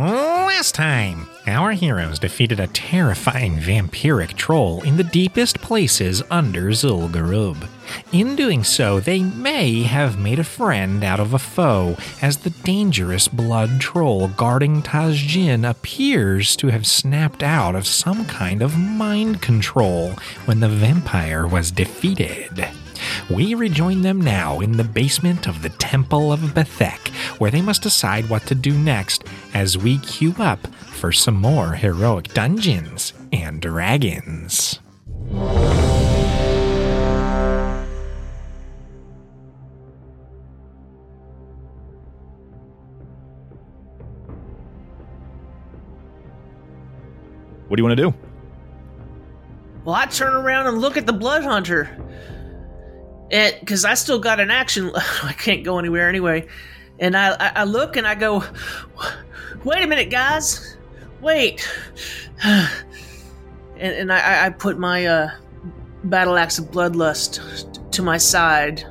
Last time, our heroes defeated a terrifying vampiric troll in the deepest places under Zul'Gurub. In doing so, they may have made a friend out of a foe, as the dangerous blood troll guarding Tajin appears to have snapped out of some kind of mind control when the vampire was defeated. We rejoin them now in the basement of the Temple of Bethekk, where they must decide what to do next as we queue up for some more heroic dungeons and dragons. What do you want to do? Well, I turn around and look at the blood hunter, and because I still got an action, I can't go anywhere anyway. And I, I, look and I go, wait a minute, guys, wait. and and I, I put my uh, battle axe of bloodlust to my side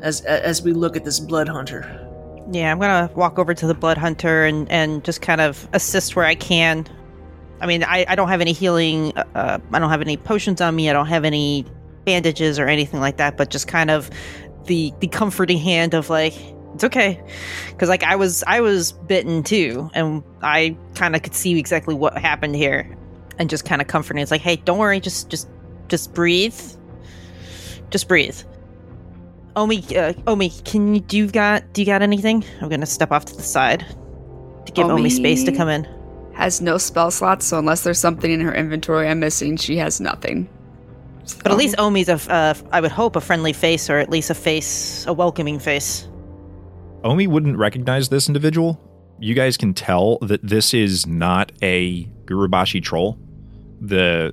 as as we look at this blood hunter. Yeah, I'm gonna walk over to the blood hunter and and just kind of assist where I can. I mean, I, I don't have any healing. Uh, I don't have any potions on me. I don't have any bandages or anything like that. But just kind of the the comforting hand of like it's okay, because like I was I was bitten too, and I kind of could see exactly what happened here, and just kind of comforting. It's like, hey, don't worry, just just just breathe, just breathe. Omi, uh, Omi, can you do you got do you got anything? I'm gonna step off to the side to give Omi, Omi space to come in. Has no spell slots, so unless there's something in her inventory I'm missing, she has nothing. But at least Omi's a, uh, I would hope, a friendly face, or at least a face, a welcoming face. Omi wouldn't recognize this individual. You guys can tell that this is not a Gurubashi troll. The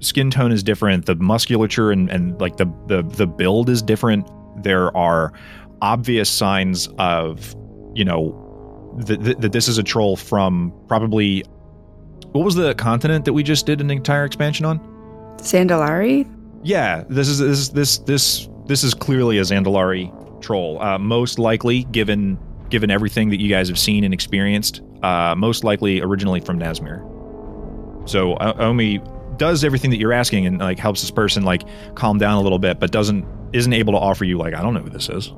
skin tone is different. The musculature and, and like the, the the build is different. There are obvious signs of, you know, that, that, that this is a troll from probably what was the continent that we just did an entire expansion on? Zandalari? Yeah, this is this this this this is clearly a Zandalari troll. Uh, most likely, given given everything that you guys have seen and experienced, uh, most likely originally from Nazmir. So Omi does everything that you're asking and like helps this person like calm down a little bit, but doesn't isn't able to offer you like I don't know who this is.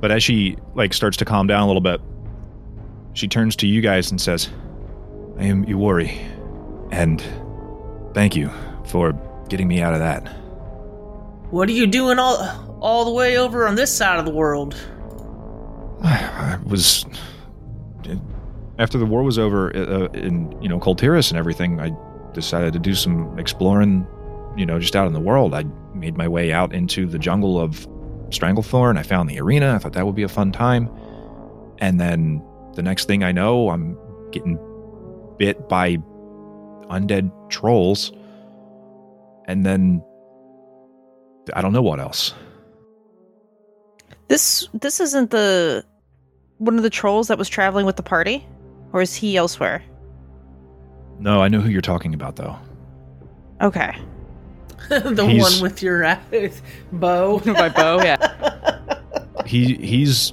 But as she like starts to calm down a little bit, she turns to you guys and says, "I am Iwori, and thank you for getting me out of that." What are you doing all all the way over on this side of the world? I was after the war was over uh, in you know Kul Tiras and everything. I decided to do some exploring, you know, just out in the world. I made my way out into the jungle of Stranglethorn. I found the arena. I thought that would be a fun time. And then the next thing I know, I'm getting bit by undead trolls. And then I don't know what else. This this isn't the one of the trolls that was traveling with the party, or is he elsewhere? No, I know who you're talking about though. Okay. the He's- one with your uh, bow. My bow, yeah. he he's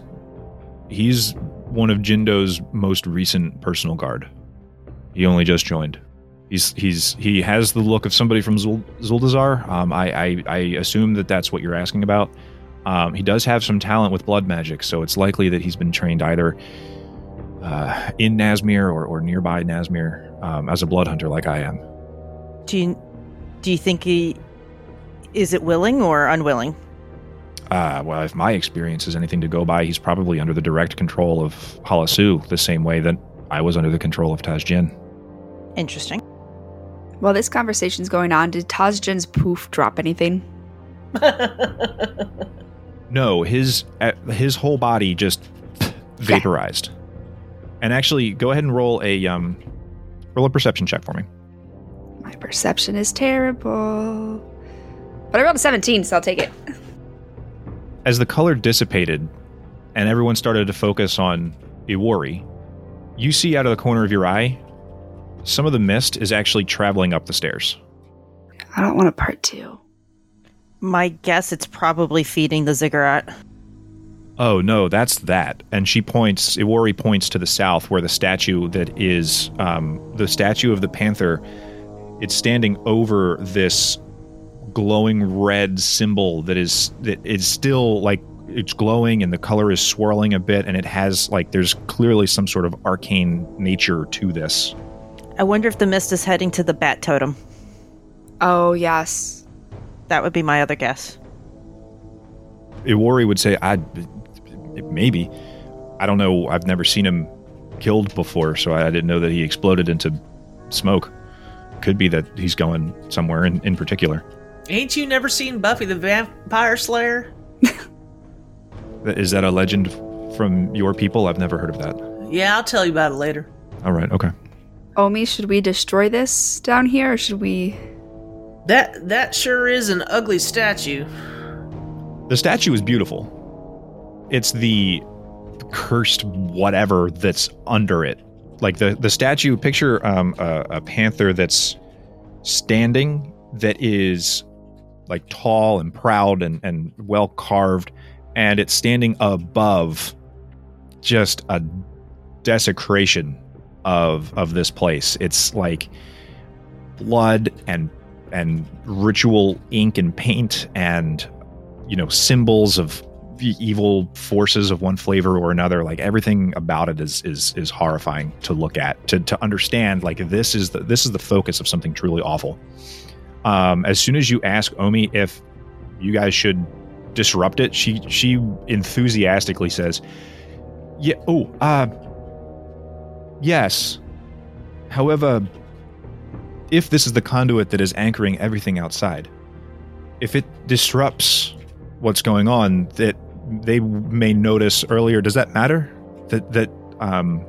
he's one of Jin'do's most recent personal guard. He only just joined. He's he's he has the look of somebody from Zul, Zuldazar. Um, I, I I assume that that's what you're asking about. Um, he does have some talent with blood magic, so it's likely that he's been trained either uh, in Nazmir or, or nearby Nazmir um, as a blood hunter, like I am. Do you do you think he is it willing or unwilling? Uh, well, if my experience is anything to go by, he's probably under the direct control of Halasu, the same way that I was under the control of Tajin. Interesting. While this conversation's going on, did Tajin's poof drop anything? No, his uh, his whole body just vaporized. And actually, go ahead and roll a um, roll a perception check for me. My perception is terrible. But I rolled a 17, so I'll take it. As the color dissipated, and everyone started to focus on Iwari, you see out of the corner of your eye, some of the mist is actually traveling up the stairs. I don't want a part two. My guess it's probably feeding the ziggurat. Oh no, that's that. And she points. Iwari points to the south, where the statue that is um, the statue of the panther. It's standing over this glowing red symbol that is that is still like it's glowing and the color is swirling a bit, and it has like there's clearly some sort of arcane nature to this. I wonder if the mist is heading to the bat totem. Oh, yes. That would be my other guess. Iwari would say, "I maybe. I don't know. I've never seen him killed before, so I didn't know that he exploded into smoke. Could be that he's going somewhere in, in particular. Ain't you never seen Buffy the Vampire Slayer? Is that a legend from your people? I've never heard of that. Yeah, I'll tell you about it later. All right. Okay. Omi, should we destroy this down here or should we. That that sure is an ugly statue. The statue is beautiful. It's the cursed whatever that's under it. Like the the statue. Picture um, a, a panther that's standing that is like tall and proud and, and well carved, and it's standing above just a desecration of of this place. It's like blood and and ritual ink and paint and you know symbols of evil forces of one flavor or another like everything about it is is is horrifying to look at to to understand like this is the this is the focus of something truly awful um as soon as you ask omi if you guys should disrupt it she she enthusiastically says yeah oh uh yes however if this is the conduit that is anchoring everything outside if it disrupts what's going on that they may notice earlier does that matter that that um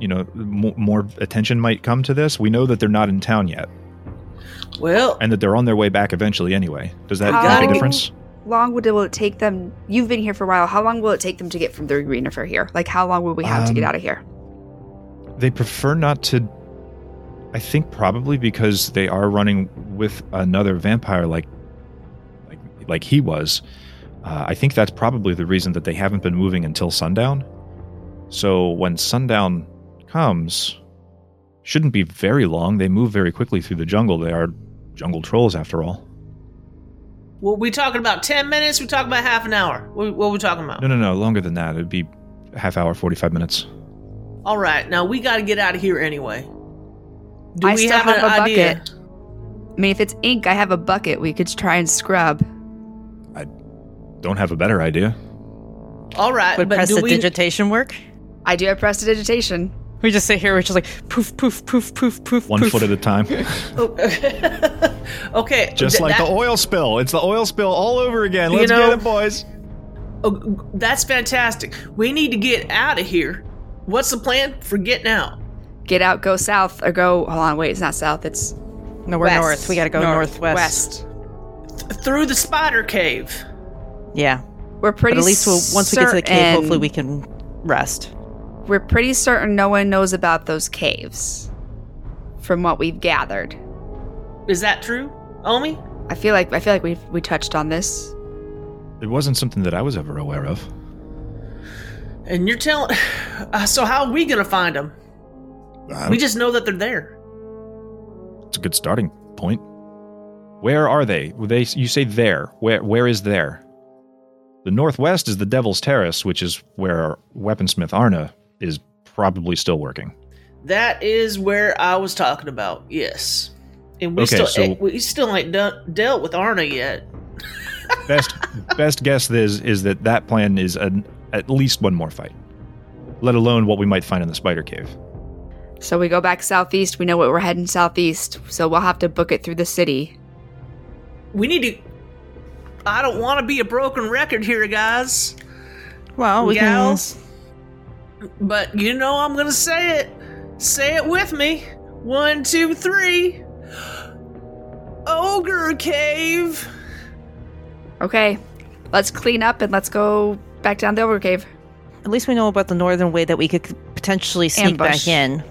you know m- more attention might come to this we know that they're not in town yet Well, and that they're on their way back eventually anyway does that make a difference long will it take them? You've been here for a while. How long will it take them to get from the arena for here? Like, how long will we have to get Um, out of here? They prefer not to i think probably because they are running with another vampire like like like he was uh, i think that's probably the reason that they haven't been moving until sundown so when sundown comes shouldn't be very long they move very quickly through the jungle they are jungle trolls after all were we talking about ten minutes? We talking about half an hour? What, what we talking about? no no no longer than that it'd be a half hour 45 minutes All right, now we got to get out of here anyway. Do I we still have, have an a idea? bucket. I mean, if it's ink, I have a bucket. We could try and scrub. I don't have a better idea All right, Would but do we? prestidigitation work? I do have prestidigitation. We just sit here, we're just like poof, poof, poof, poof, poof. one poof. foot at a time okay, oh, okay. just th- like that- the oil spill it's the oil spill all over again let's know- get it boys Oh, that's fantastic. We need to get out of here. What's the plan for getting out? Get out, go south, or go. Hold on, wait, it's not south. It's No, we're west. north. We gotta go northwest. West. Through the spider cave. Yeah. We're pretty. But at least we'll, once we get to the cave, hopefully we can rest. We're pretty certain no one knows about those caves, from what we've gathered. Is that true, Omi? I feel like I feel like we we touched on this. It wasn't something that I was ever aware of. And you're telling. Uh, so how are we gonna find them? We just know that they're there. it's a good starting point. Where are they? They you say there. Where where is there? The northwest is the Devil's Terrace, which is where weaponsmith Arna is probably still working. That is where I was talking about. Yes. And we Okay, still so- eh, we still ain't done, dealt with Arna yet. Best best guess is is that that plan is an, at least one more fight. Let alone what we might find in the spider cave. So we go back southeast. We know what we're heading southeast. So we'll have to book it through the city. We need to. I don't want to be a broken record here, guys. Well, we Gals. But you know I'm gonna say it. Say it with me. One, two, three. Ogre cave. Okay, let's clean up and let's go back down the ogre cave. At least we know about the northern way that we could potentially sneak Ambush. back in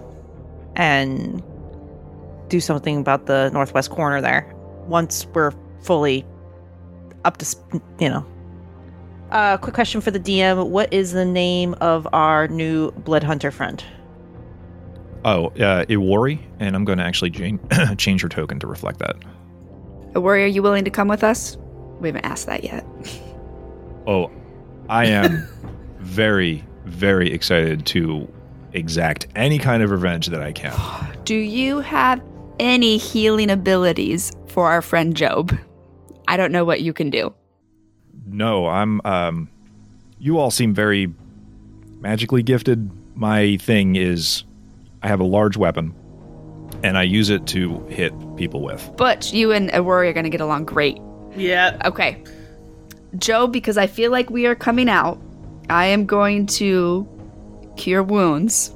and do something about the northwest corner there once we're fully up to, sp- you know. Uh, quick question for the DM: What is the name of our new blood hunter friend? Oh, uh, Iwari, and I'm going to actually change, change her token to reflect that. Iwari, are you willing to come with us? We haven't asked that yet. Oh, I am very, very excited to exact any kind of revenge that I can. Do you have any healing abilities for our friend Job? I don't know what you can do. No, I'm. Um, you all seem very magically gifted. My thing is, I have a large weapon, and I use it to hit people with. But you and Iwari are going to get along great. Yeah. Okay. Job, because I feel like we are coming out, I am going to cure wounds.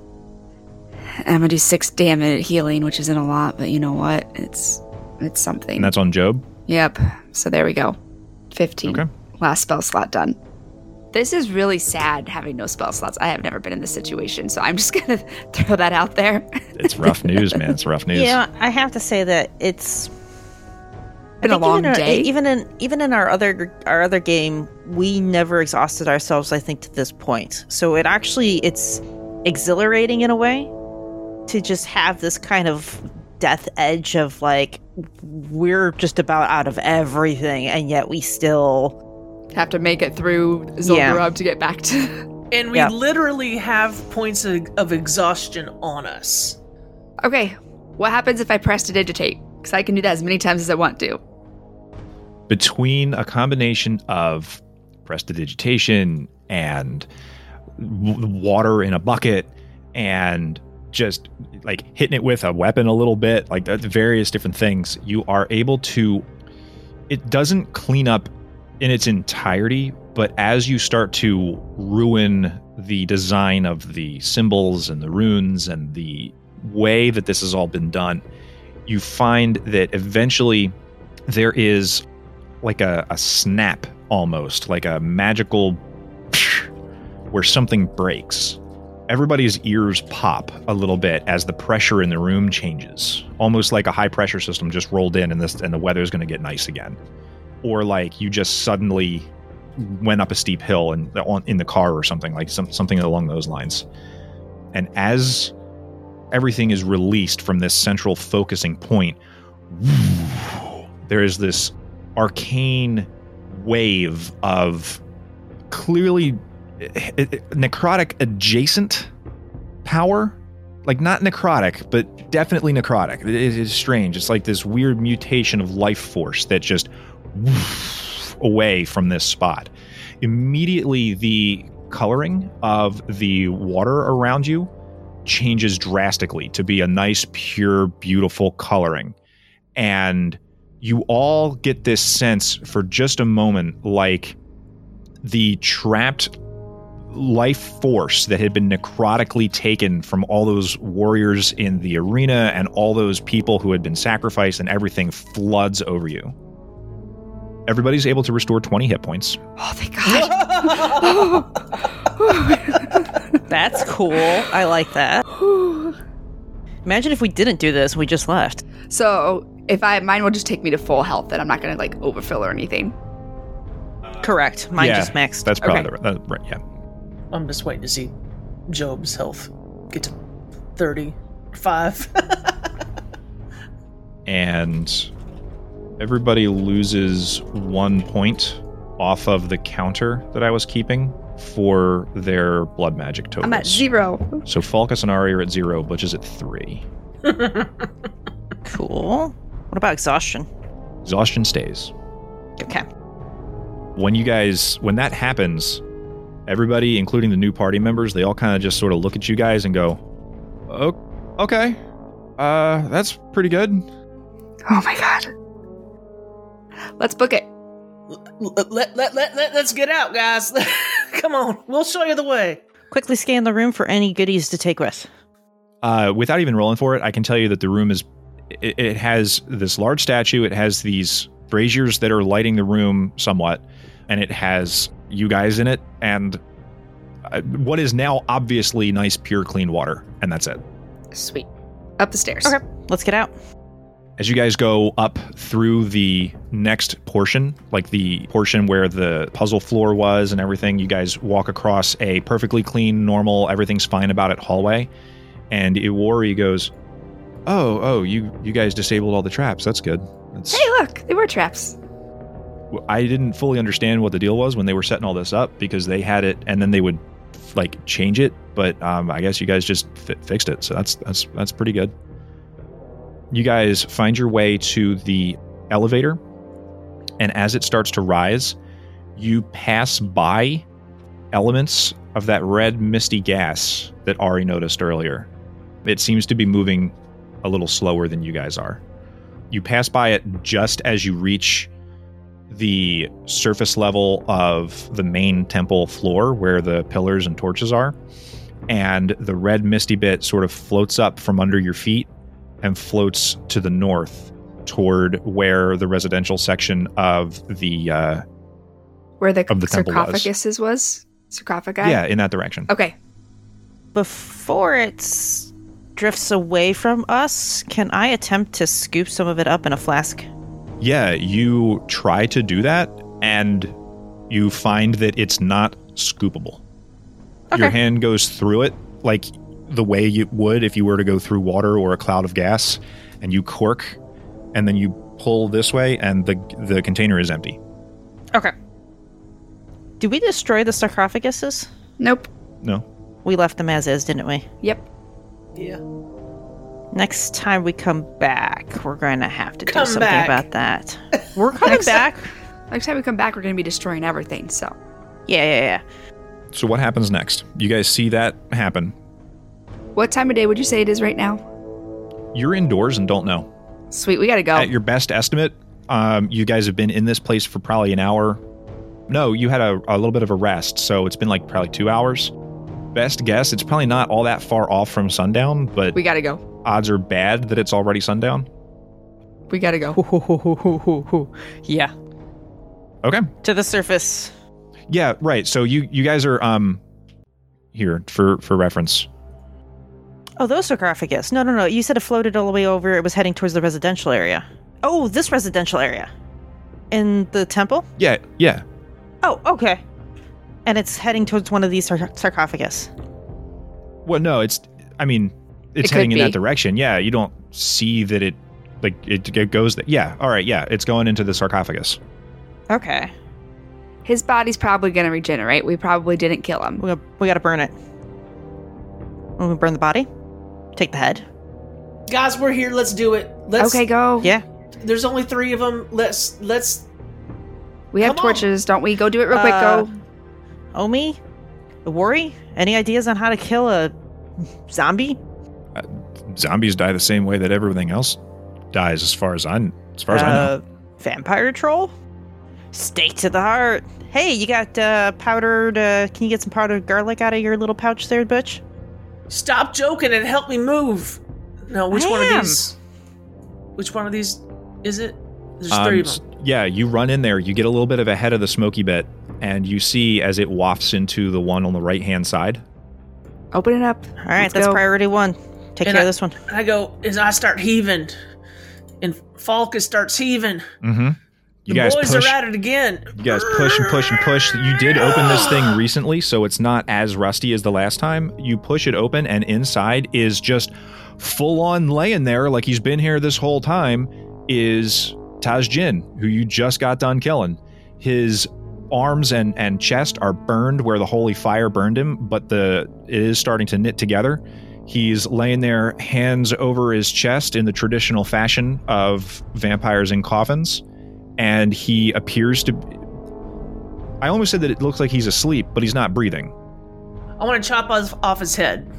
I'm gonna do six damage healing, which isn't a lot, but you know what? It's it's something. And that's on Job. Yep. So there we go. 15. Okay. Last spell slot done. This is really sad having no spell slots. I have never been in this situation, so I'm just gonna throw that out there. It's rough news, man. It's rough news. Yeah, I have to say that it's Been a long even our- day. even in even in our other our other game, we never exhausted ourselves. I think to this point, so it actually it's exhilarating in a way to just have this kind of death edge of like we're just about out of everything, and yet we still have to make it through Yeah. To get back to. And we Yeah. literally have points of, of exhaustion on us. Okay, what happens if I press to digitate? Because I can do that as many times as I want to. between a combination of prestidigitation and water in a bucket and just like hitting it with a weapon a little bit like various different things you are able to it doesn't clean up in its entirety but as you start to ruin the design of the symbols and the runes and the way that this has all been done you find that eventually there is like a, a snap almost, like a magical where something breaks. Everybody's ears pop a little bit as the pressure in the room changes, almost like a high pressure system just rolled in and this and the weather's going to get nice again. Or like you just suddenly went up a steep hill and in the car or something like some, something along those lines. And as everything is released from this central focusing point, there is this arcane wave of clearly eh, eh, necrotic adjacent power. Like not necrotic but definitely necrotic. It it is strange. It's like this weird mutation of life force that just away from this spot. Immediately the coloring of the water around you changes drastically to be a nice pure beautiful coloring and you all get this sense for just a moment like the trapped life force that had been necrotically taken from all those warriors in the arena and all those people who had been sacrificed and everything floods over you. Everybody's able to restore 20 hit points. Oh, thank God. that's cool. I like that. Imagine if we didn't do this, we just left. so if I mine will just take me to full health, and I'm not gonna like overfill or anything. Correct. Mine Yeah, just maxed. That's probably Okay. the, that, right. Yeah. I'm just waiting to see Job's health get to 35. and everybody loses one point off of the counter that I was keeping for their blood magic totals. I'm at zero. So Falcus and Ari are at zero, Butch is at three. Cool. What about exhaustion? Exhaustion stays. Okay. When you guys, when that happens, everybody, including the new party members, they all kind of just sort of look at you guys and go, "Oh, okay, uh, that's pretty good." Oh my God. Let's book it. let, let, let, let, let, let's get out, guys. Come on. We'll show you the way. Quickly scan the room for any goodies to take with. Uh, without even rolling for it, I can tell you that the room is. It, it has this large statue. It has these braziers that are lighting the room somewhat, and it has you guys in it, and uh, what is now obviously nice, pure, clean water, and that's it. Sweet. Up the stairs. Okay, let's get out. As you guys go up through the next portion, like the portion where the puzzle floor was and everything, you guys walk across a perfectly clean, normal, everything's fine about it hallway. And Iwari goes, "Oh, oh, you you guys disabled all the traps. That's good. That's, Hey, look, they were traps. I didn't fully understand what the deal was when they were setting all this up because they had it and then they would like change it, but um, I guess you guys just fi- fixed it. So that's that's that's pretty good. You guys find your way to the elevator, and as it starts to rise, you pass by elements of that red misty gas that Ari noticed earlier. It seems to be moving a little slower than you guys are. You pass by it just as you reach the surface level of the main temple floor where the pillars and torches are. And the red misty bit sort of floats up from under your feet and floats to the north toward where the residential section of the uh, Where the, Of the temple was. sarcophaguses was? Sarcophagi? yeah in that direction. Okay. Before it drifts away from us, can I attempt to scoop some of it up in a flask? Yeah, you try to do that and you find that it's not scoopable. Your hand goes through it like the way you would if you were to go through water or a cloud of gas and you cork and then you pull this way and the the container is empty. Okay. Did we destroy the sarcophaguses? Nope. No. We left them as is, didn't we? Yep. Yeah. Next time we come back, we're going to have to Come do something back. about that. We're coming Next- back. Next time we come back, we're going to be destroying everything, so. Yeah, yeah, yeah. So what happens next? You guys see that happen. What time of day would you say it is right now? You're indoors and don't know. Sweet, we got to go. At your best estimate, um, you guys have been in this place for probably an hour. No, you had a, a little bit of a rest, so it's been like probably two hours. Best guess, it's probably not all that far off from sundown, but we got to go. odds are bad that it's already sundown. We got to go. Yeah. Okay. To the surface. Yeah, right. So you you guys are um here for for reference. Oh, those sarcophagus. No, no, no. You said it floated all the way over. It was heading towards the residential area. Oh, this residential area. In the temple? Yeah, yeah. Oh, okay. And it's heading towards one of these sar- sarcophagus. Well, no, it's I mean, it's It heading in that direction. Yeah, you don't see that it like it, it goes that. Yeah, all right, yeah, it's going into the sarcophagus. Okay. His body's probably going to regenerate. We probably didn't kill him. We, we gotta burn it. When we burn the body? Take the head? Guys, we're here. Let's do it. Let's. okay, go. Yeah. There's only three of them. Let's let's. We have Come on. torches, don't we? Go do it real quick. Uh, Go. Omi? Worry? Any ideas on how to kill a zombie? Zombies die the same way that everything else dies, as far as I as far as I know. Uh, vampire troll? Stake to the heart. Hey, you got uh, powdered. Uh, can you get some powdered garlic out of your little pouch there, Butch? Stop joking and help me move. No, which one of these? Which one of these is it? There's Um, three of them. yeah, you run in there, you get a little bit of a head of the smoky bit, and you see as it wafts into the one on the right hand side. Open it up. All right, Let's that's go. priority one. Take And care I- of this one. I go as I start heaving, and Falcus starts heaving. Mm-hmm. You the guys boys push. are at it again. You guys push and push and push. You did open this thing recently, so it's not as rusty as the last time. You push it open, and inside is just full on laying there like he's been here this whole time. Is Tajin, who you just got done killing. His arms and, and chest are burned where the holy fire burned him, but the it is starting to knit together. He's laying there, hands over his chest in the traditional fashion of vampires in coffins and he appears to I almost said that it looks like he's asleep, but he's not breathing. I want to chop off, off his head.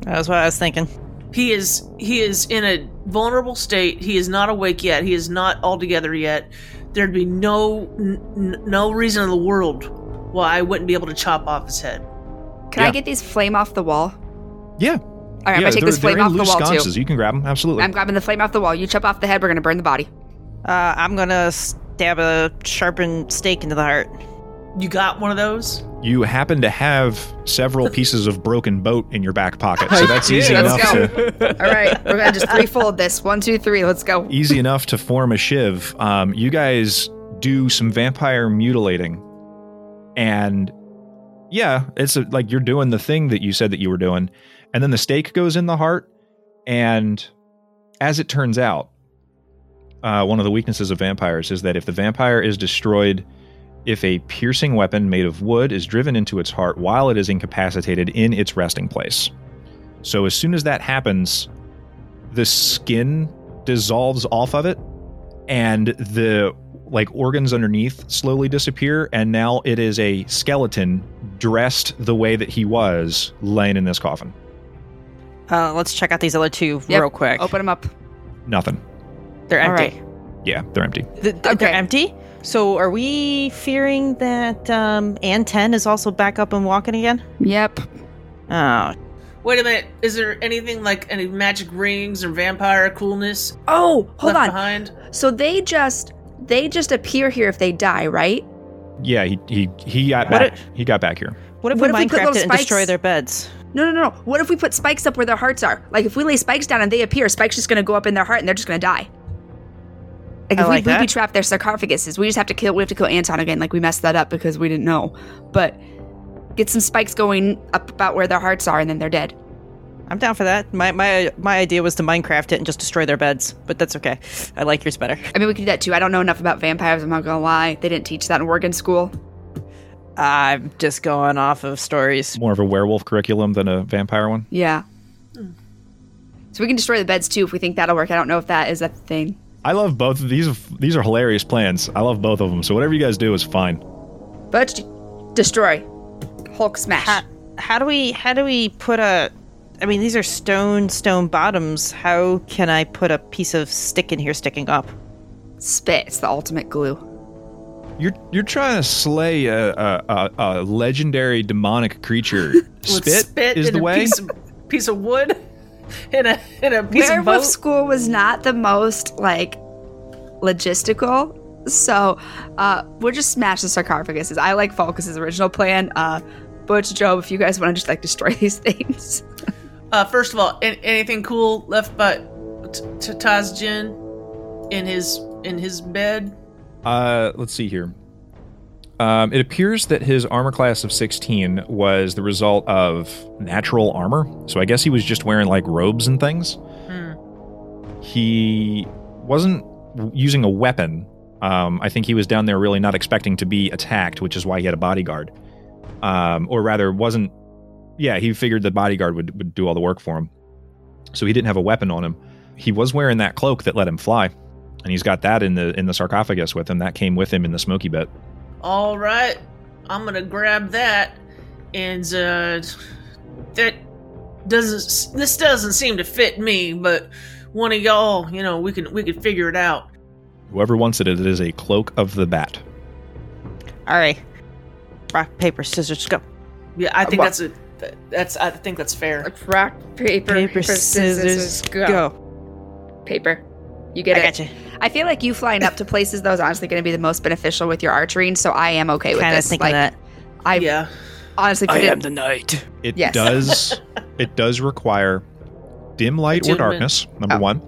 That's what I was thinking. He is he is in a vulnerable state. He is not awake yet. He is not all together yet. There'd be no n- n- no reason in the world why I wouldn't be able to chop off his head. Can I get these flame off the wall? Yeah. All right, I'm gonna take this flame off the wall sconces. too. You can grab them. Absolutely. I'm grabbing the flame off the wall. You chop off the head. We're gonna burn the body. Uh, I'm gonna stab a sharpened stake into the heart. You got one of those? you happen to have several pieces of broken boat in your back pocket, so that's easy Let's enough go. to All right, we're gonna just threefold this. One, two, three. Let's go. easy enough to form a shiv. Um, you guys do some vampire mutilating, and yeah, it's a, like you're doing the thing that you said that you were doing, and then the stake goes in the heart, and as it turns out, uh, one of the weaknesses of vampires is that if the vampire is destroyed, if a piercing weapon made of wood is driven into its heart while it is incapacitated in its resting place. So as soon as that happens, the skin dissolves off of it and the like organs underneath slowly disappear and now it is a skeleton dressed the way that he was laying in this coffin. Uh, let's check out these other two Yep. real quick. Open them up. Nothing. They're empty. right. Yeah, they're empty. Th- th- Okay. They're empty. So, are we fearing that um, Anton is also back up and walking again? Yep. Oh, Wait a minute. Is there anything like any magic rings or vampire coolness Oh, hold left on. behind? So they just they just appear here if they die, right? Yeah, he he he got What back. it- he got back here. what if What we if Minecraft little it and destroy their beds? No, no, no, no. What if we put spikes up where their hearts are? Like if we lay spikes down and they appear, spikes just gonna go up in their heart and they're just gonna die. Like I if like we booby that. trap their sarcophaguses, we just have to kill. We have to kill Anton again. Like we messed that up because we didn't know. But get some spikes going up about where their hearts are, and then they're dead. I'm down for that. My my my idea was to Minecraft it and just destroy their beds, but that's okay. I like yours better. I mean, we could do that too. I don't know enough about vampires. I'm not gonna lie. They didn't teach that in Oregon school. I'm just going off of stories. More of a werewolf curriculum than a vampire one. Yeah. So we can destroy the beds too if we think that'll work. I don't know if that is a thing. I love both of these. These are hilarious plans. I love both of them. So whatever you guys do is fine. But destroy, Hulk smash. How, how do we how do we put a? I mean, these are stone stone bottoms. How can I put a piece of stick in here sticking up? Spit. It's the ultimate glue. You're you're trying to slay a a, a, a legendary demonic creature. With Spit, is in the a way. Piece of, piece of wood in a in a piece of boat. school was not the most like logistical. So uh, we'll just smash the sarcophaguses. I like Falkus's original plan. Uh, Butch, Job, if you guys want to just like destroy these things. Uh, first of all, an- anything cool left by T- T- Tazjin in his in his bed? Uh, let's see here. Um, it appears that his armor class of 16 was the result of natural armor. So I guess he was just wearing like robes and things. Hmm. He wasn't using a weapon. Um, I think he was down there really not expecting to be attacked, which is why he had a bodyguard. Um, or rather, wasn't. Yeah, he figured the bodyguard would, would do all the work for him. So he didn't have a weapon on him. He was wearing that cloak that let him fly and he's got that in the in the sarcophagus with him. That came with him in the smoky bit. All right, I'm gonna grab that, and uh, that doesn't. This doesn't seem to fit me, but one of y'all, you know, we can we can figure it out. Whoever wants it, it is a cloak of the bat. All right, rock paper scissors go. Yeah, I think Well- that's a that's I think that's fair. Rock, paper, Paper scissors go. go. Paper. You get I it. got you. I feel like you flying up to places though is honestly going to be the most beneficial with your archery, so I am okay with Kind of this. thinking like, that. I yeah, honestly couldn't. the night. It Yes. does it does require dim light or darkness. Number Oh. one,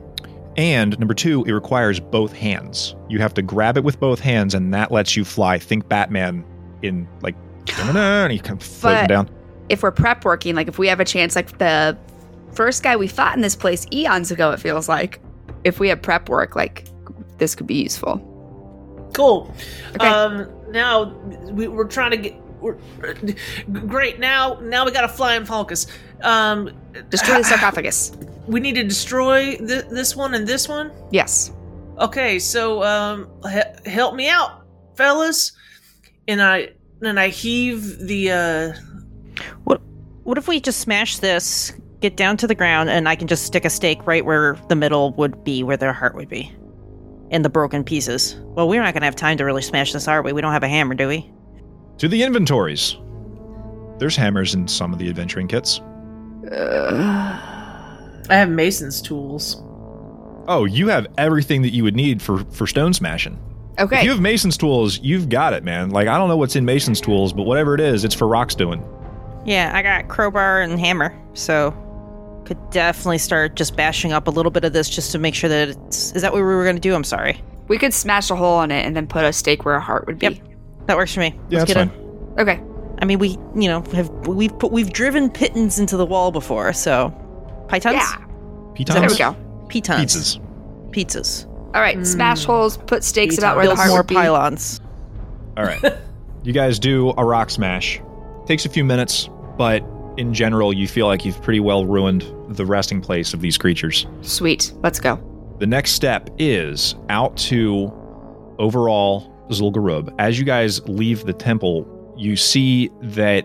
and number two, it requires both hands. You have to grab it with both hands, and that lets you fly. Think Batman in like, and he comes floating But- down. if we're prep working, like if we have a chance, like the first guy we fought in this place eons ago, it feels like if we have prep work, like this could be useful. cool. Okay. Um, now we, we're trying to get. We're, great. Now, now we got a flying focus. Um, Destroy the sarcophagus. we need to destroy th- this one and this one. Yes. Okay, so um, he- help me out, fellas. And I and I heave the uh, What what if we just smash this, get down to the ground, and I can just stick a stake right where the middle would be, where their heart would be, in the broken pieces? Well, we're not gonna have time to really smash this, are we? We don't have a hammer, do we? To the inventories. There's hammers in some of the adventuring kits. I have Mason's tools. Oh, you have everything that you would need for for stone smashing. If Okay. you have Mason's tools, you've got it, man. Like I don't know what's in Mason's tools, but whatever it is, it's for rocks doing. Yeah, I got crowbar and hammer, so could definitely start just bashing up a little bit of this just to make sure that it's. Is that what we were going to do? I'm sorry. we could smash a hole in it and then put a stake where a heart would be. Yep. That works for me. Yeah, Let's that's get fine. in. Okay. I mean, we, you know, have we've put we've driven pitons into the wall before, so pythons, Yeah. Pitons? There we go. pitons, Pizzas. pizzas. All right. Smash hmm. holes. Put stakes Pizza. about where the heart more would be. pylons. All right. you guys do a rock smash. Takes a few minutes, but in general, you feel like you've pretty well ruined the resting place of these creatures. Sweet. Let's go. The next step is out to overall Zul'Gurub. As you guys leave the temple, you see that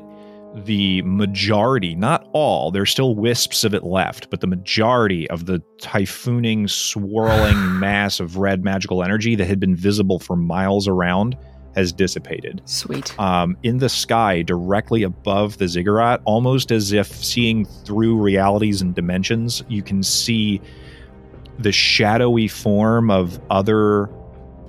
the majority, not all, there's still wisps of it left, but the majority of the typhooning, swirling mass of red magical energy that had been visible for miles around has dissipated Sweet. um, in the sky directly above the ziggurat, almost as if seeing through realities and dimensions, you can see the shadowy form of other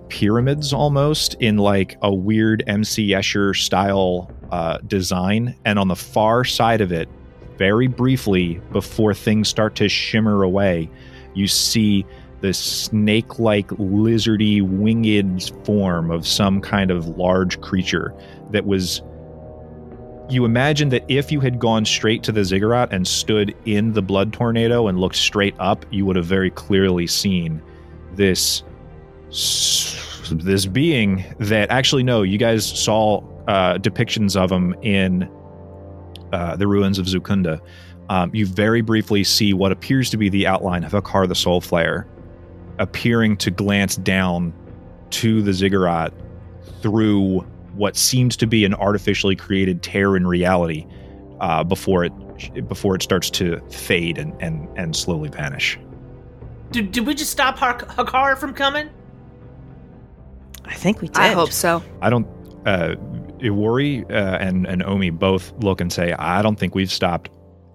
pyramids almost in like a weird MC Escher style uh, design. And on the far side of it, very briefly before things start to shimmer away, you see this snake like, lizardy, winged form of some kind of large creature that was. You imagine that if you had gone straight to the ziggurat and stood in the blood tornado and looked straight up, you would have very clearly seen this this being that actually no you guys saw uh, depictions of him in uh, the ruins of Zul'Kunda. Um, you very briefly see what appears to be the outline of Hakkar the Soulflayer appearing to glance down to the ziggurat through what seems to be an artificially created tear in reality uh, before it before it starts to fade and and, and slowly vanish. Did, did we just stop Hak- Hakkar from coming? I think we did. I hope so. I don't. Uh, Iwari uh, and and Omi both look and say, "I don't think we've stopped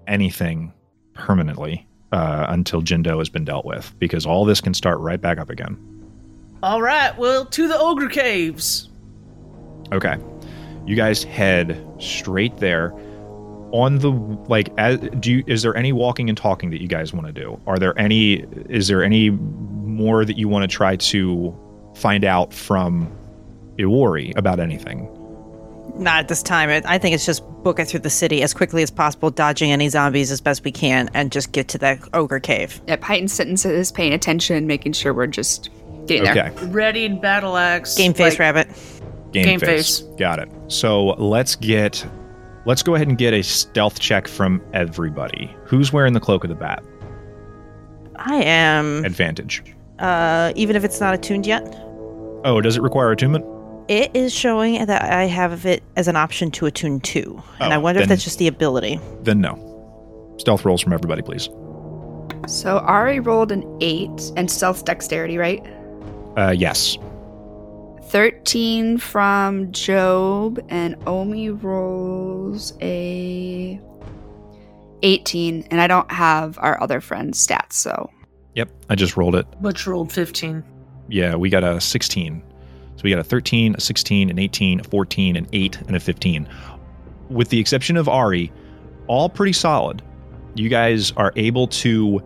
anything permanently uh, until Jin'do has been dealt with, because all this can start right back up again." All right, well, to the Ogre Caves. Okay, you guys head straight there. On the like, as, do you, is there any walking and talking that you guys want to do? Are there any? Is there any more that you want to try to find out from Iwari about anything? Not at this time. I I think it's just book it through the city as quickly as possible, dodging any zombies as best we can, and just get to that ogre cave. Yep. Heightened sentences, paying attention, making sure we're just getting there. Okay. Ready and battle axe. Game face like- rabbit. Game, Game face. Got it. So let's get let's go ahead and get a stealth check from everybody. Who's wearing the cloak of the bat? I am. Advantage. Uh, even if it's not attuned yet, Oh, does it require attunement? It is showing that I have it as an option to attune to, and Oh, I wonder if then- that's just the ability. Then no. Stealth rolls from everybody, please. So Ari rolled an eight and stealth dexterity, right? Uh, yes. 13 from Job, and Omi rolls a 18, and I don't have our other friend's stats, so Yep. I just rolled it. Butch rolled 15. Yeah, we got a 16. So we got a 13, a 16, an 18, a 14, an 8, and a 15. With the exception of Ari, all pretty solid. You guys are able to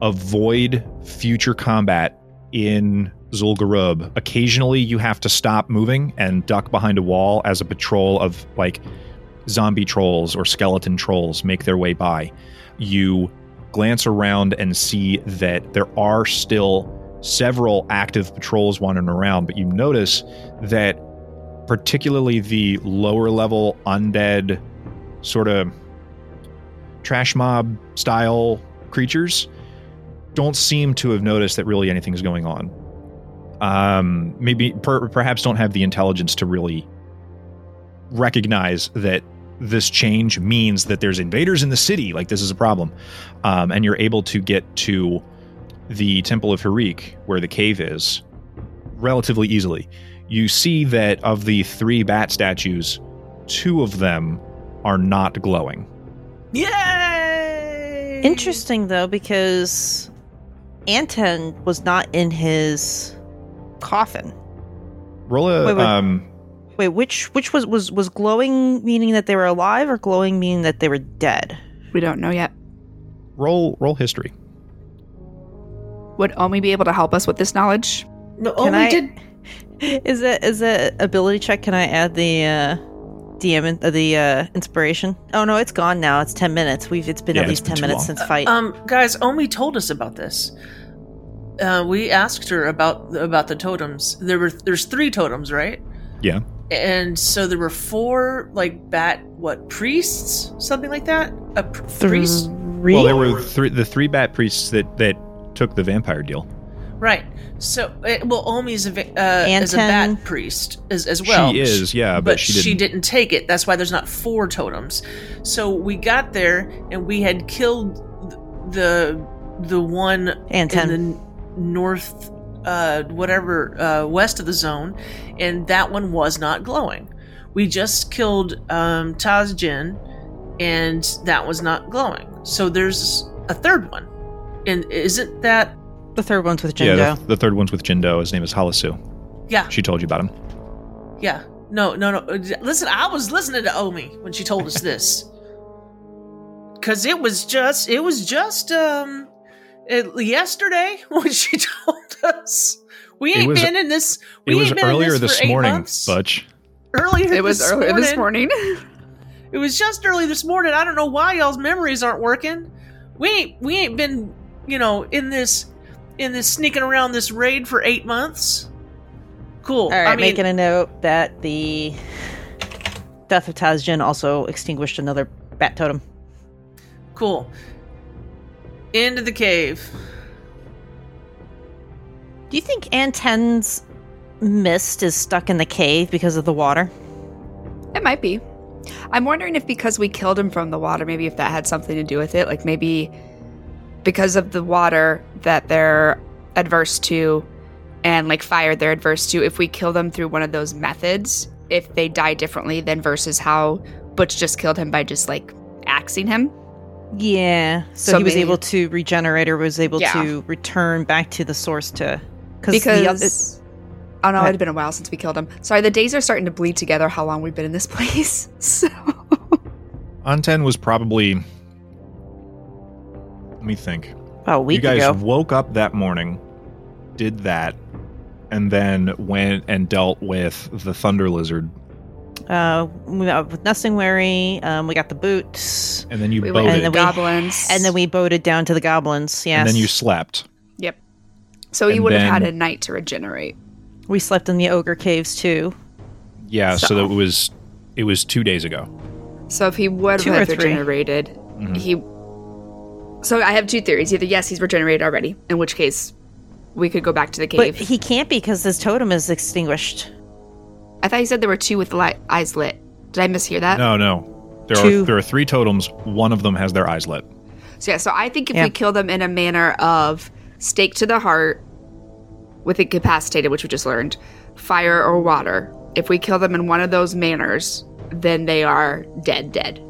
avoid future combat in Zul'Gurub. Occasionally, you have to stop moving and duck behind a wall as a patrol of like zombie trolls or skeleton trolls make their way by. You glance around and see that there are still several active patrols wandering around, but you notice that particularly the lower level undead sort of trash mob style creatures don't seem to have noticed that really anything's going on. Um, maybe per, perhaps don't have the intelligence to really recognize that this change means that there's invaders in the city. Like this is a problem, um, and you're able to get to the Temple of Harik, where the cave is, relatively easily. You see that of the three bat statues, two of them are not glowing. Yay! Interesting though, because Anton was not in his coffin. Roll a Wait, wait. um Wait, which which was was was glowing meaning that they were alive or glowing meaning that they were dead? We don't know yet. roll roll history. Would Omi be able to help us with this knowledge? No, Can I- did. Is it is it ability check? Can I add the uh DM in- uh, the uh inspiration? Oh no, it's gone now. It's ten minutes. We've it's been Yeah, at least been ten minutes long. since fight. Um, guys, Omi told us about this. Uh, we asked her about about the totems. There were there's three totems, right? Yeah. And so there were four like bat what priests, something like that. A pr- Three? priest, Well, there were three the three bat priests that that took the vampire deal. right? So uh, well, Omi's a uh, is a Anton. bat priest as, as well. she is, yeah, but, but she didn't. take it. That's why there's not four totems. So we got there and we had killed the the one Anton. in the north, uh, whatever, uh, west of the zone, and that one was not glowing. We just killed um, Tazjin, and that was not glowing. So there's a third one, and isn't that? the third one's with Jin'do. Yeah, the, the third one's with Jin'do. His name is Halasu. Yeah, She told you about him. yeah. No, no, no. Listen, I was listening to Omi when she told us this. Cause it was just it was just um it, yesterday when she told us. We ain't was- been in this we It was ain't been in earlier this, this morning, months. Butch. Earlier It was this earlier morning. this morning. It was just early this morning. I don't know why y'all's memories aren't working. We ain't we ain't been, you know, in this in this sneaking around this raid for eight months. Cool. All right, I mean, making a note that the death of Tazjin also extinguished another bat totem. Cool. Into the cave. Do you think Anton's mist is stuck in the cave because of the water? It might be. I'm wondering if because we killed him from the water, maybe if that had something to do with it. Like maybe because of the water that they're adverse to and like fire they're adverse to, if we kill them through one of those methods, if they die differently than versus how Butch just killed him by just like axing him. Yeah. So, So he was able to regenerate or was able Yeah. to return back to the source to Because the oth- I don't know, it oh, had been a while since we killed him. Sorry, the days are starting to bleed together how long we've been in this place. So Anton was probably. Let me think. about a week you guys ago. woke up that morning, did that, and then went and dealt with the thunder lizard, Uh, we, uh, with Nesting Wary, um, we got the boots, and then you we boated, went And to then we- goblins. and then we boated down to the goblins. Yes. and then you slept. Yep. So you and would have had a night to regenerate. we slept in the ogre caves too. Yeah, so, So- that was it was two days ago. So if he would Two have or three. regenerated, Mhm. he. So I have two theories. Either yes, he's regenerated already, in which case we could go back to the cave. But cave. he can't be because his totem is extinguished. I thought you said there were two with li- eyes lit. Did I mishear that? No, no, there Two. are there are three totems. One of them has their eyes lit. So yeah, so I think if Yeah. we kill them in a manner of stake to the heart with incapacitated, which we just learned, fire or water, if we kill them in one of those manners, then they are dead, dead.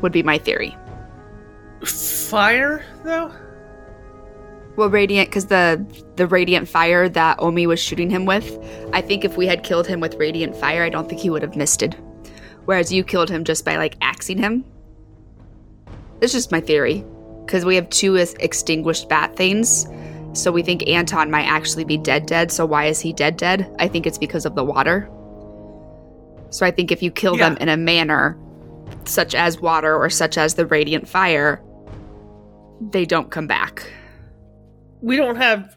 Would be my theory. Fire though? Well, radiant, because the the radiant fire that Omi was shooting him with, I think if we had killed him with radiant fire, I don't think he would have misted. Whereas you killed him just by like axing him. It's just my theory, because we have two extinguished bat things, so we think Anton might actually be dead, dead. So why is he dead, dead? I think it's because of the water. So I think if you kill them in a manner such as water or such as the radiant fire, they don't come back. We don't have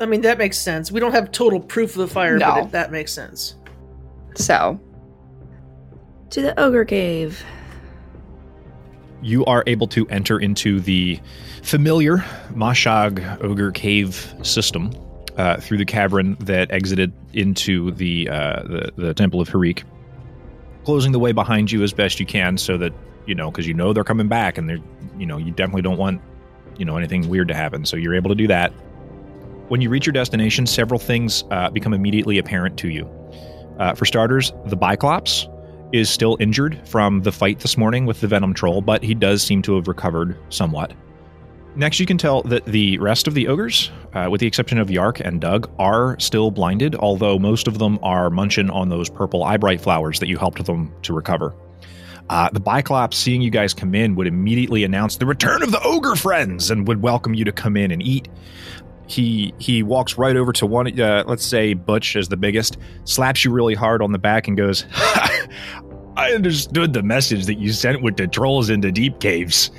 I mean that makes sense. We don't have total proof of the fire, No. but it, that makes sense. So, to the ogre cave. You are able to enter into the familiar Mosh'Ogg Ogre Cave system uh, through the cavern that exited into the, uh, the the Temple of Harik, closing the way behind you as best you can, so that you know because you know they're coming back, and they're you know you definitely don't want you know anything weird to happen. So you're able to do that. When you reach your destination, several things uh, become immediately apparent to you. Uh, for starters, the Biclops is still injured from the fight this morning with the Venom Troll, but he does seem to have recovered somewhat. Next, you can tell that the rest of the ogres, uh, with the exception of Yark and Doug, are still blinded, although most of them are munching on those purple eyebright flowers that you helped them to recover. Uh, the Biclops, seeing you guys come in, would immediately announce the return of the ogre friends and would welcome you to come in and eat. He he walks right over to one, uh, let's say Butch is the biggest, slaps you really hard on the back and goes, I understood the message that you sent with the trolls into deep caves.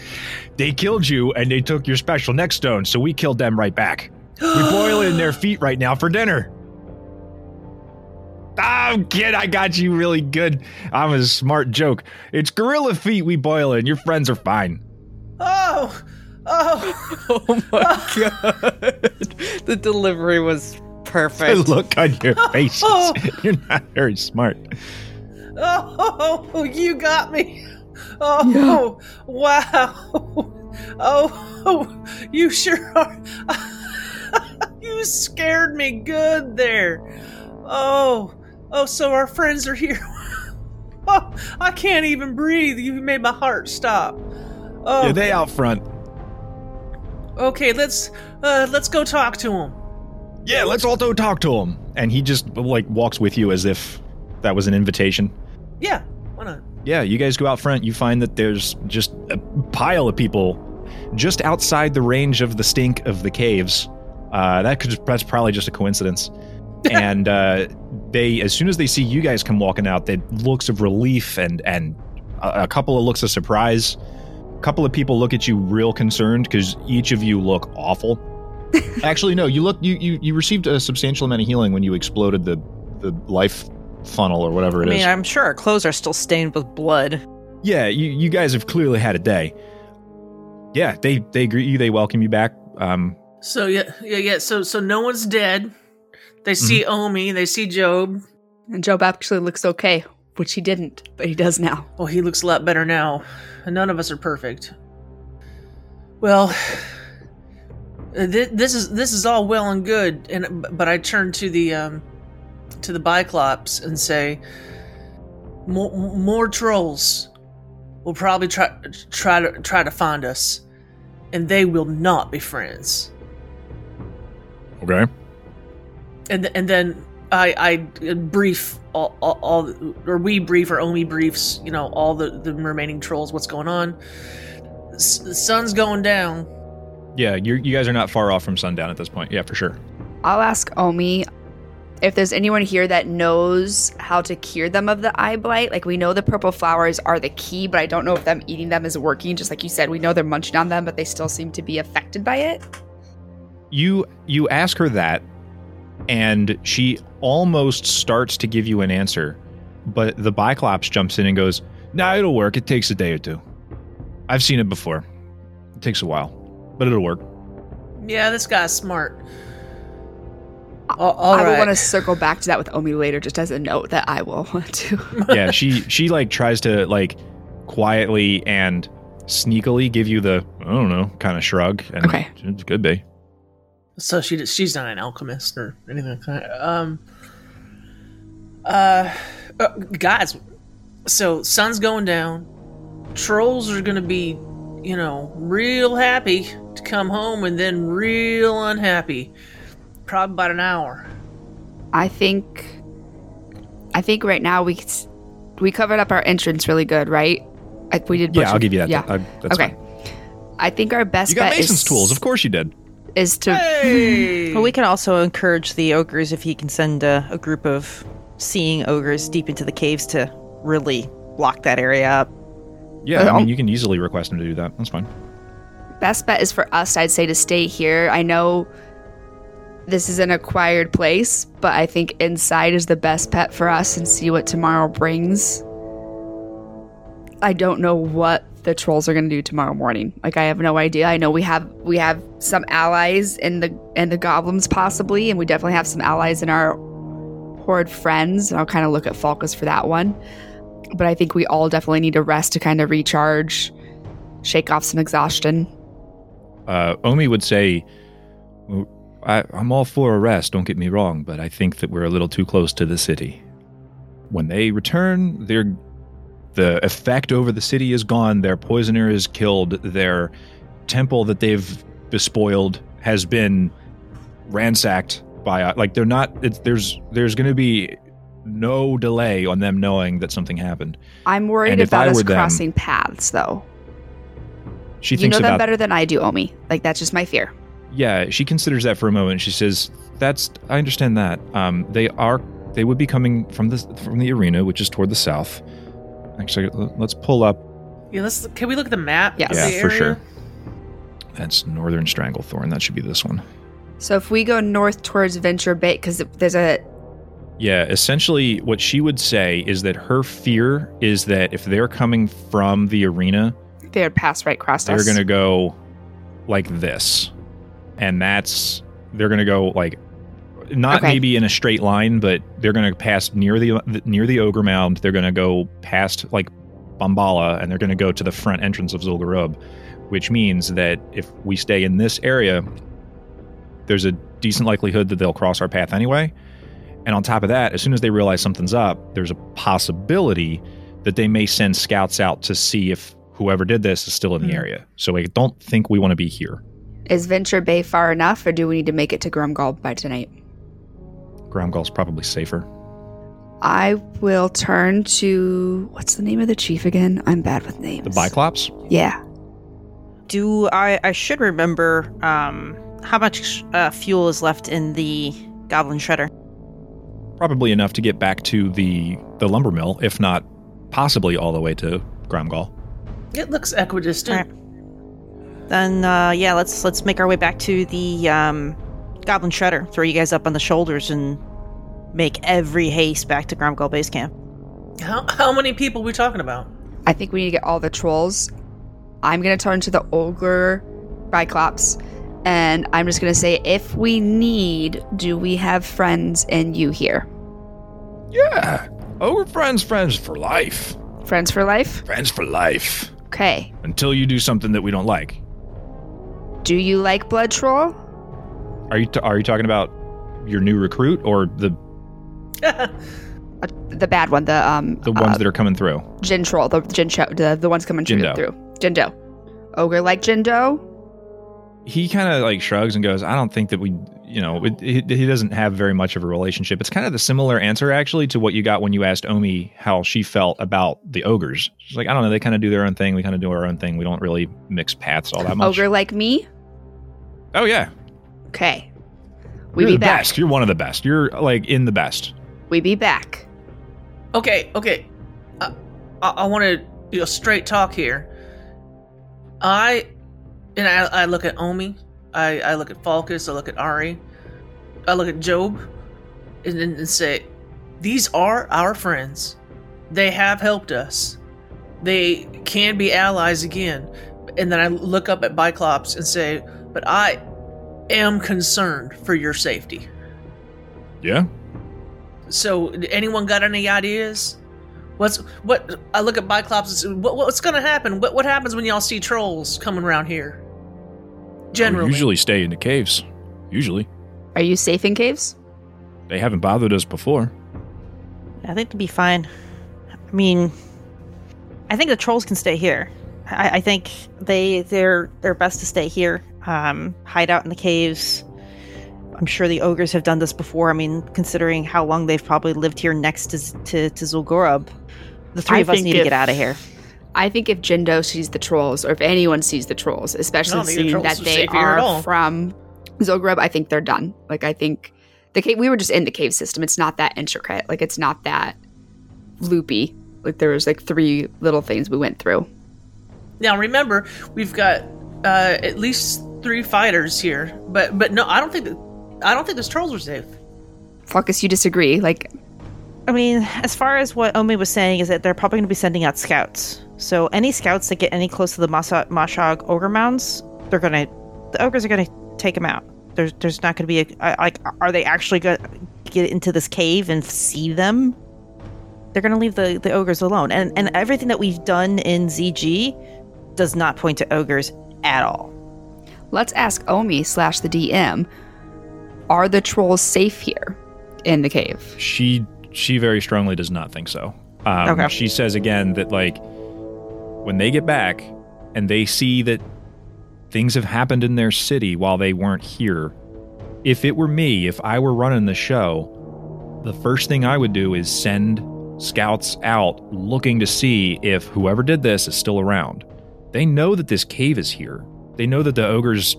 They killed you and they took your special neck stone, so we killed them right back. We're boiling their feet right now for dinner. Oh, kid, I got you really good. I'm a smart joke. It's gorilla feet we boil in. Your friends are fine. Oh, oh, Oh my god. the delivery was The perfect. look on your faces. You're not very smart. oh, you got me. Oh, wow. Oh, you sure are. you scared me good there. Oh, oh, so our friends are here. Oh, I can't even breathe. You made my heart stop. Oh, Yeah, they out front. okay. Let's uh, let's go talk to them. Yeah, let's all go talk to him. And he just like walks with you as if that was an invitation. Yeah, why not? Yeah, you guys go out front. You find that there's just a pile of people just outside the range of the stink of the caves. Uh, that could that's probably just a coincidence. and uh, they, as soon as they see you guys come walking out, they looks of relief and and a, a couple of looks of surprise. A couple of people look at you real concerned because each of you look awful. Actually, no, you look you, you you received a substantial amount of healing when you exploded the the life funnel or whatever I it is. mean, I'm sure our clothes are still stained with blood. Yeah, you, you guys have clearly had a day. Yeah, they they greet you, they welcome you back. Um, So yeah, yeah, yeah. So so no one's dead. They see Omi. They see Job. And Job actually looks okay, which he didn't, but he does now. Well, he looks a lot better now. And none of us are perfect. Well, this is this is all well and good, and but I turn to the um, to the Biclops and say, more, more trolls will probably try try to try to find us, and they will not be friends. okay. And th- and then I I brief all, all, all or we brief or Omi briefs you know all the the remaining trolls what's going on. S- the sun's going down. Yeah, you you guys are not far off from sundown at this point. Yeah, for sure. I'll ask Omi if there's anyone here that knows how to cure them of the eye blight. Like we know the purple flowers are the key, but I don't know if them eating them is working. Just like you said, we know they're munching on them, but they still seem to be affected by it. You you ask her that, and she almost starts to give you an answer, but the Biclops jumps in and goes, "Nah, it'll work. It takes a day or two. I've seen it before. It takes a while, but it'll work." Yeah, this guy's smart. All, all I will right. want to circle back to that with Omi later, just as a note that I will want to. yeah, she she like tries to like quietly and sneakily give you the I don't know kind of shrug, and Okay. it could be. So she she's not an alchemist or anything like that. Um. Uh, uh, guys. So sun's going down. Trolls are gonna be, you know, real happy to come home, and then real unhappy. Probably about an hour. I think, I think right now we we covered up our entrance really good, right? I, we did. Yeah, I'll give you that. Yeah. I- that's okay. fine. I think our best You got bet Mason's is, tools, of course you did. Is to Hey. But we can also encourage the ogres if he can send a, a group of seeing ogres deep into the caves to really block that area up. Yeah, I mean um, you can easily request him to do that. That's fine. best bet is for us. I'd say to stay here. I know this is an acquired place, but I think inside is the best bet for us and see what tomorrow brings. I don't know what the trolls are going to do tomorrow morning. Like I have no idea. I know we have we have some allies in the in the goblins possibly, and we definitely have some allies in our horde friends. And I'll kind of look at Falcus for that one. But I think we all definitely need a rest to kind of recharge, shake off some exhaustion. Uh, Omi would say, I, I'm all for a rest, don't get me wrong, but I think that we're a little too close to the city. When they return, they're The effect over the city is gone. Their poisoner is killed. Their temple that they've bespoiled has been ransacked by uh, like they're not. It's, there's there's going to be no delay on them knowing that something happened. I'm worried about us them- crossing paths, though. She You know them better than I do, Omi. Like that's just my fear. yeah. She considers that for a moment. She says, "That's I understand that. Um, they are they would be coming from the from the arena, which is toward the south. Actually, let's pull up. Yeah, let's. Can we look at the map? Yes. Yeah, the for area? sure. That's northern Stranglethorn. That should be this one. So if we go north towards Venture Bay, because there's a Yeah, essentially, what she would say is that her fear is that if they're coming from the arena, they would pass right across they're us. going to go like this. And that's, they're going to go like, not Okay. maybe in a straight line, but they're going to pass near the near the ogre mound. They're going to go past like Bombala, and they're going to go to the front entrance of Zul'Gurub, which means that if we stay in this area, there's a decent likelihood that they'll cross our path anyway. And on top of that, as soon as they realize something's up, there's a possibility that they may send scouts out to see if whoever did this is still in the Hmm. area. So I don't think we want to be here. Is Venture Bay far enough, or do we need to make it to Grom'gol by tonight? Grom'gol's probably safer. I will turn to what's the name of the chief again? I'm bad with names. The Biclops? Yeah. Do I? I should remember um, how much uh, fuel is left in the goblin shredder. Probably enough to get back to the the lumber mill, if not possibly all the way to Grom'gol. It looks equidistant. Alright. Then uh, yeah, let's let's make our way back to the um, goblin shredder. Throw you guys up on the shoulders and make every haste back to Grom'gol base camp. How how many people we talking about? I think we need to get all the trolls. I'm gonna turn to the ogre Biclops, and I'm just gonna say, if we need, do we have friends and you here? Yeah. Oh, we're friends, friends for life. Friends for life? Friends for life. Okay. Until you do something that we don't like. Do you like Blood Troll? Are you t- are you talking about your new recruit or the the bad one, the um, the ones uh, that are coming through? Jin Troll, the Jin Cho, the the ones coming through. Jin'do. through. Jin'do. Ogre like Jin'do? He kind of like shrugs and goes, "I don't think that we, you know, it, he, he doesn't have very much of a relationship." It's kind of the similar answer actually to what you got when you asked Omi how she felt about the ogres. She's like, "I don't know, they kind of do their own thing. We kind of do our own thing. We don't really mix paths all that much." Ogre like me? Oh yeah, Okay. We you're be the back. best. You're one of the best. You're like in the best. We be back. Okay, okay. Uh, I, I, I want to you know straight talk here. I and I, I look at Omi. I, I look at Falcus. I look at Ari. I look at Job, and then and say, these are our friends. They have helped us. They can be allies again. And then I look up at Biclops and say, but I am concerned for your safety. Yeah. So, anyone got any ideas? What's what? I look at Biclops and what, what's going to happen? What what happens when y'all see trolls coming around here? Generally, We usually stay in the caves. Usually, Are you safe in caves? they haven't bothered us before. I think to be fine. I mean, I think the trolls can stay here. I, I think they they're they're best to stay here. Um, hide out in the caves. I'm sure the ogres have done this before. I mean, considering how long they've probably lived here next to to, to Zul'Gurub, the three I of us think need to get out of here. I think if Jin'do sees the trolls, or if anyone sees the trolls, especially don't the seeing trolls that they safe here at all. are from Zogrub, I think they're done. Like I think the cave. We were just in the cave system. It's not that intricate. Like it's not that loopy. Like there was like three little things we went through. now remember we've got uh, at least three fighters here, but but no, I don't think that I don't think those trolls are safe. Falcus, you disagree? Like I mean, as far as what Omi was saying is that they're probably going to be sending out scouts. So any scouts that get any close to the Masa- Mosh'Ogg ogre mounds, they're going to, the ogres are going to take them out. There's, there's not going to be a like, are they actually going to get into this cave and see them? They're going to leave the, the ogres alone. And, and everything that we've done in ZG does not point to ogres at all. Let's ask Omi slash the DM. Are the trolls safe here in the cave? She she very strongly does not think so. Um, Okay. She says again that like when they get back and they see that things have happened in their city while they weren't here. If it were me, if I were running the show, the first thing I would do is send scouts out looking to see if whoever did this is still around. They know that this cave is here. They know that the ogres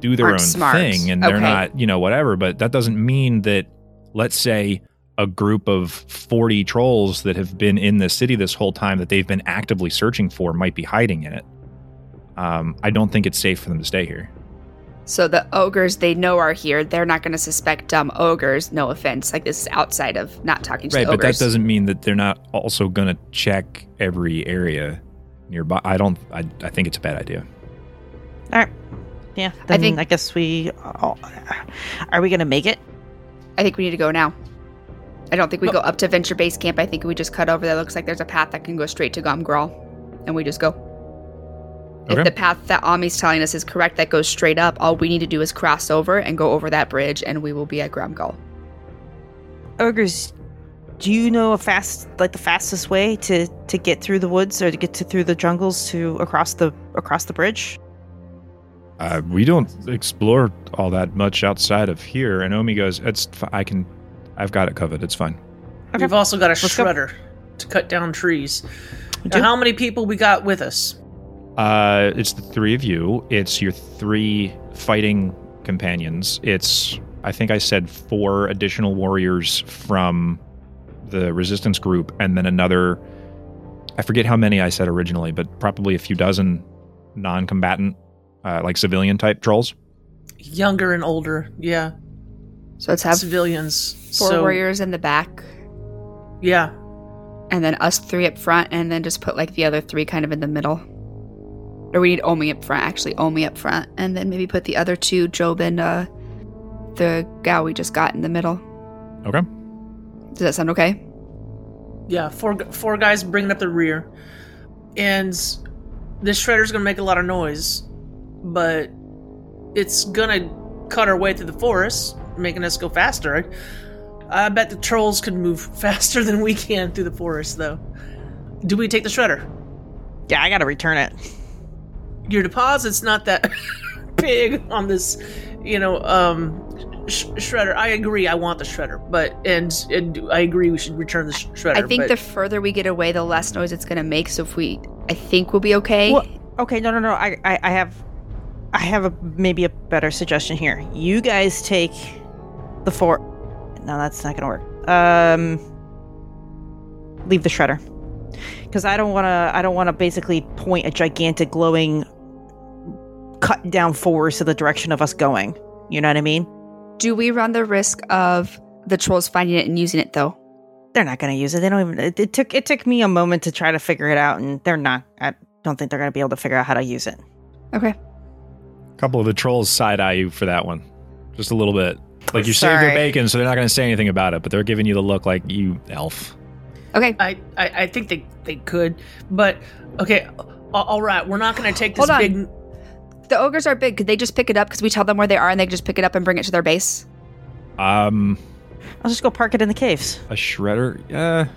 do their Aren't own smart. thing and they're Okay. not, you know, whatever, but that doesn't mean that let's say a group of 40 trolls that have been in the city this whole time that they've been actively searching for might be hiding in it. Um, I don't think it's safe for them to stay here. So the ogres they know are here. They're not going to suspect dumb ogres. No offense. Like this is outside of not talking to Right, but that doesn't mean that they're not also going to check every area nearby. I don't. I, I think it's a bad idea. Yeah, then I think- I guess we oh, are we gonna make it? I think we need to go now. I don't think we go up to Venture Base Camp. I think we just cut over. That looks like there's a path that can go straight to Gomgral, and we just go. Okay. If the path that Omi's telling us is correct, that goes straight up, all we need to do is cross over and go over that bridge, and we will be at Gomgral. Ogres, do you know a fast like the fastest way to to get through the woods or to get to through the jungles to across the across the bridge? Uh, we don't explore all that much outside of here. And Omi goes, "It's. fi- I can. I've got it covered. It's fine." Okay. We've also got a Let's go. shredder to cut down trees. Now, do? how many people we got with us? Uh, it's the three of you. It's your three fighting companions. It's I think I said four additional warriors from the resistance group, and then another. I forget how many I said originally, but probably a few dozen non-combatant, uh, like civilian type trolls. Younger and older, yeah. So let's have civilians. four so, warriors in the back, Yeah. and then us three up front, and then just put like the other three kind of in the middle. Or we need Omi up front, actually, Omi up front, and then maybe put the other two, Job and uh, the gal we just got in the middle. Okay. Does that sound okay? Yeah, four four guys bringing up the rear, and this shredder's gonna make a lot of noise, but it's gonna cut our way through the forest, making us go faster. I, I bet the trolls could move faster than we can through the forest, though. Do we take the shredder? Yeah, I gotta return it. Your deposit's not that big on this, you know, um, sh- shredder. I agree. I want the shredder, but and, and I agree we should return the sh- shredder. I think but- the further we get away, the less noise it's going to make. So if we, I think we'll be okay. Well, okay, no, no, no. I, I, I have, I have a maybe a better suggestion here. You guys take the four. No, that's not gonna work. Um, leave the shredder because I don't want to. I don't want to basically point a gigantic glowing cut down force to the direction of us going. You know what I mean? Do we run the risk of the trolls finding it and using it though? They're not gonna use it. They don't even. It, it took it took me a moment to try to figure it out, and they're not. I don't think they're gonna be able to figure out how to use it. Okay. A couple of the trolls side eye you for that one, just a little bit. Like you saved Sorry. their bacon, so they're not going to say anything about it, but they're giving you the look like you elf. Okay. I, I, I think they, they could, but okay, a- all right. We're not going to take this Hold on. big. The ogres are big. Could they just pick it up? Because we tell them where they are and they just pick it up and bring it to their base. Um, I'll just go park it in the caves. a shredder. Uh,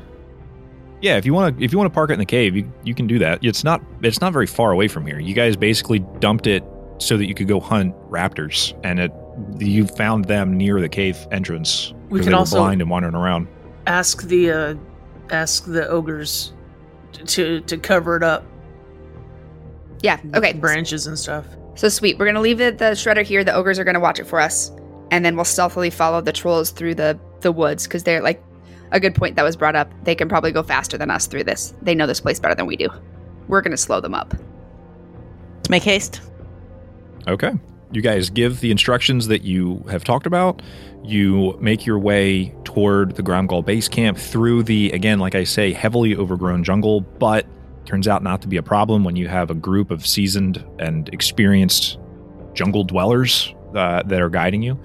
yeah. If you want to, if you want to park it in the cave, you you can do that. It's not it's not very far away from here. You guys basically dumped it so that you could go hunt raptors, and it you found them near the cave entrance. We 'cause can they were also- blind and wandering around. Ask the uh, ask the ogres to to cover it up. Yeah. Okay. branches and stuff. So sweet. We're gonna leave the, the shredder here. The ogres are gonna watch it for us, and then we'll stealthily follow the trolls through the the woods because they're like a good point that was brought up. They can probably go faster than us through this. They know this place better than we do. We're gonna slow them up. Let's make haste. Okay. You guys give the instructions that you have talked about. You make your way toward the Grom'gol base camp through the, again, like I say, heavily overgrown jungle, but turns out not to be a problem when you have a group of seasoned and experienced jungle dwellers uh, that are guiding you.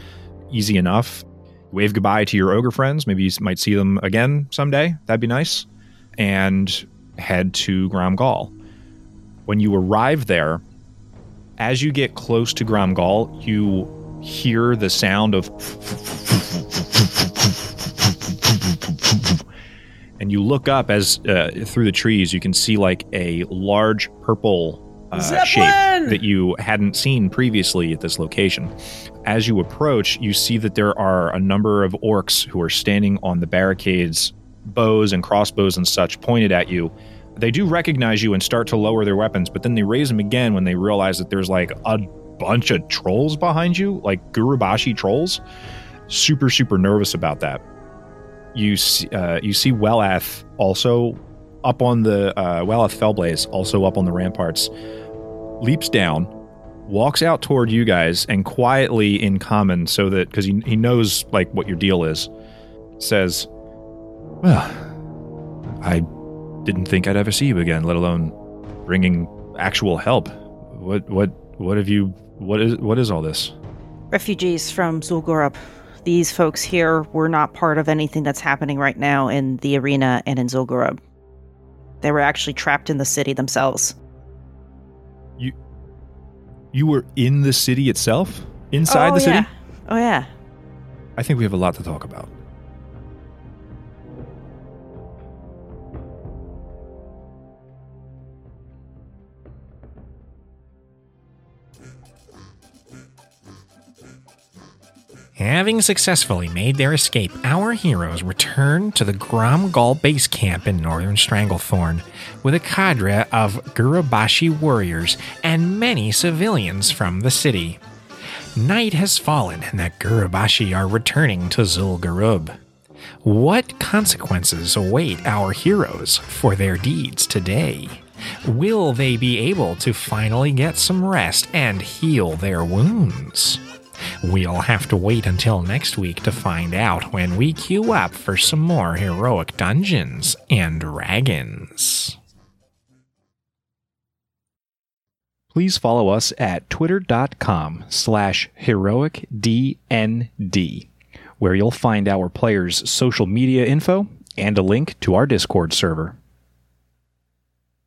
Easy enough. Wave goodbye to your ogre friends. Maybe you might see them again someday. That'd be nice. And head to Grom'gol. When you arrive there, as you get close to Grom'gol, you hear the sound of and you look up as uh, through the trees, you can see like a large purple uh, shape that you hadn't seen previously at this location. As you approach, you see that there are a number of orcs who are standing on the barricades, bows and crossbows and such pointed at you. They do recognize you and start to lower their weapons, but then they raise them again when they realize that there's like a bunch of trolls behind you, like Gurubashi trolls. Super, super nervous about that. You see, uh, you see Wellath also up on the uh, Wellath Fellblaze, also up on the ramparts, leaps down, walks out toward you guys, and quietly in common, so that because he he knows like what your deal is, says, "Well, I didn't think I'd ever see you again, let alone bringing actual help. What what what have you? What is what is all this?" Refugees from Zul'Gurub. These folks here were not part of anything that's happening right now in the arena and in Zul'Gurub. They were actually trapped in the city themselves. You you were in the city itself, inside oh, the city. Yeah. Oh yeah. I think we have a lot to talk about. Having successfully made their escape, our heroes return to the Grom'gol base camp in northern Stranglethorn with a cadre of Gurubashi warriors and many civilians from the city. Night has fallen and the Gurubashi are returning to Zul'Gurub. What consequences await our heroes for their deeds today? Will they be able to finally get some rest and heal their wounds? We'll have to wait until next week to find out when we queue up for some more heroic dungeons and dragons. Please follow us at twitter.com slash heroicdnd, where you'll find our players' social media info and a link to our Discord server.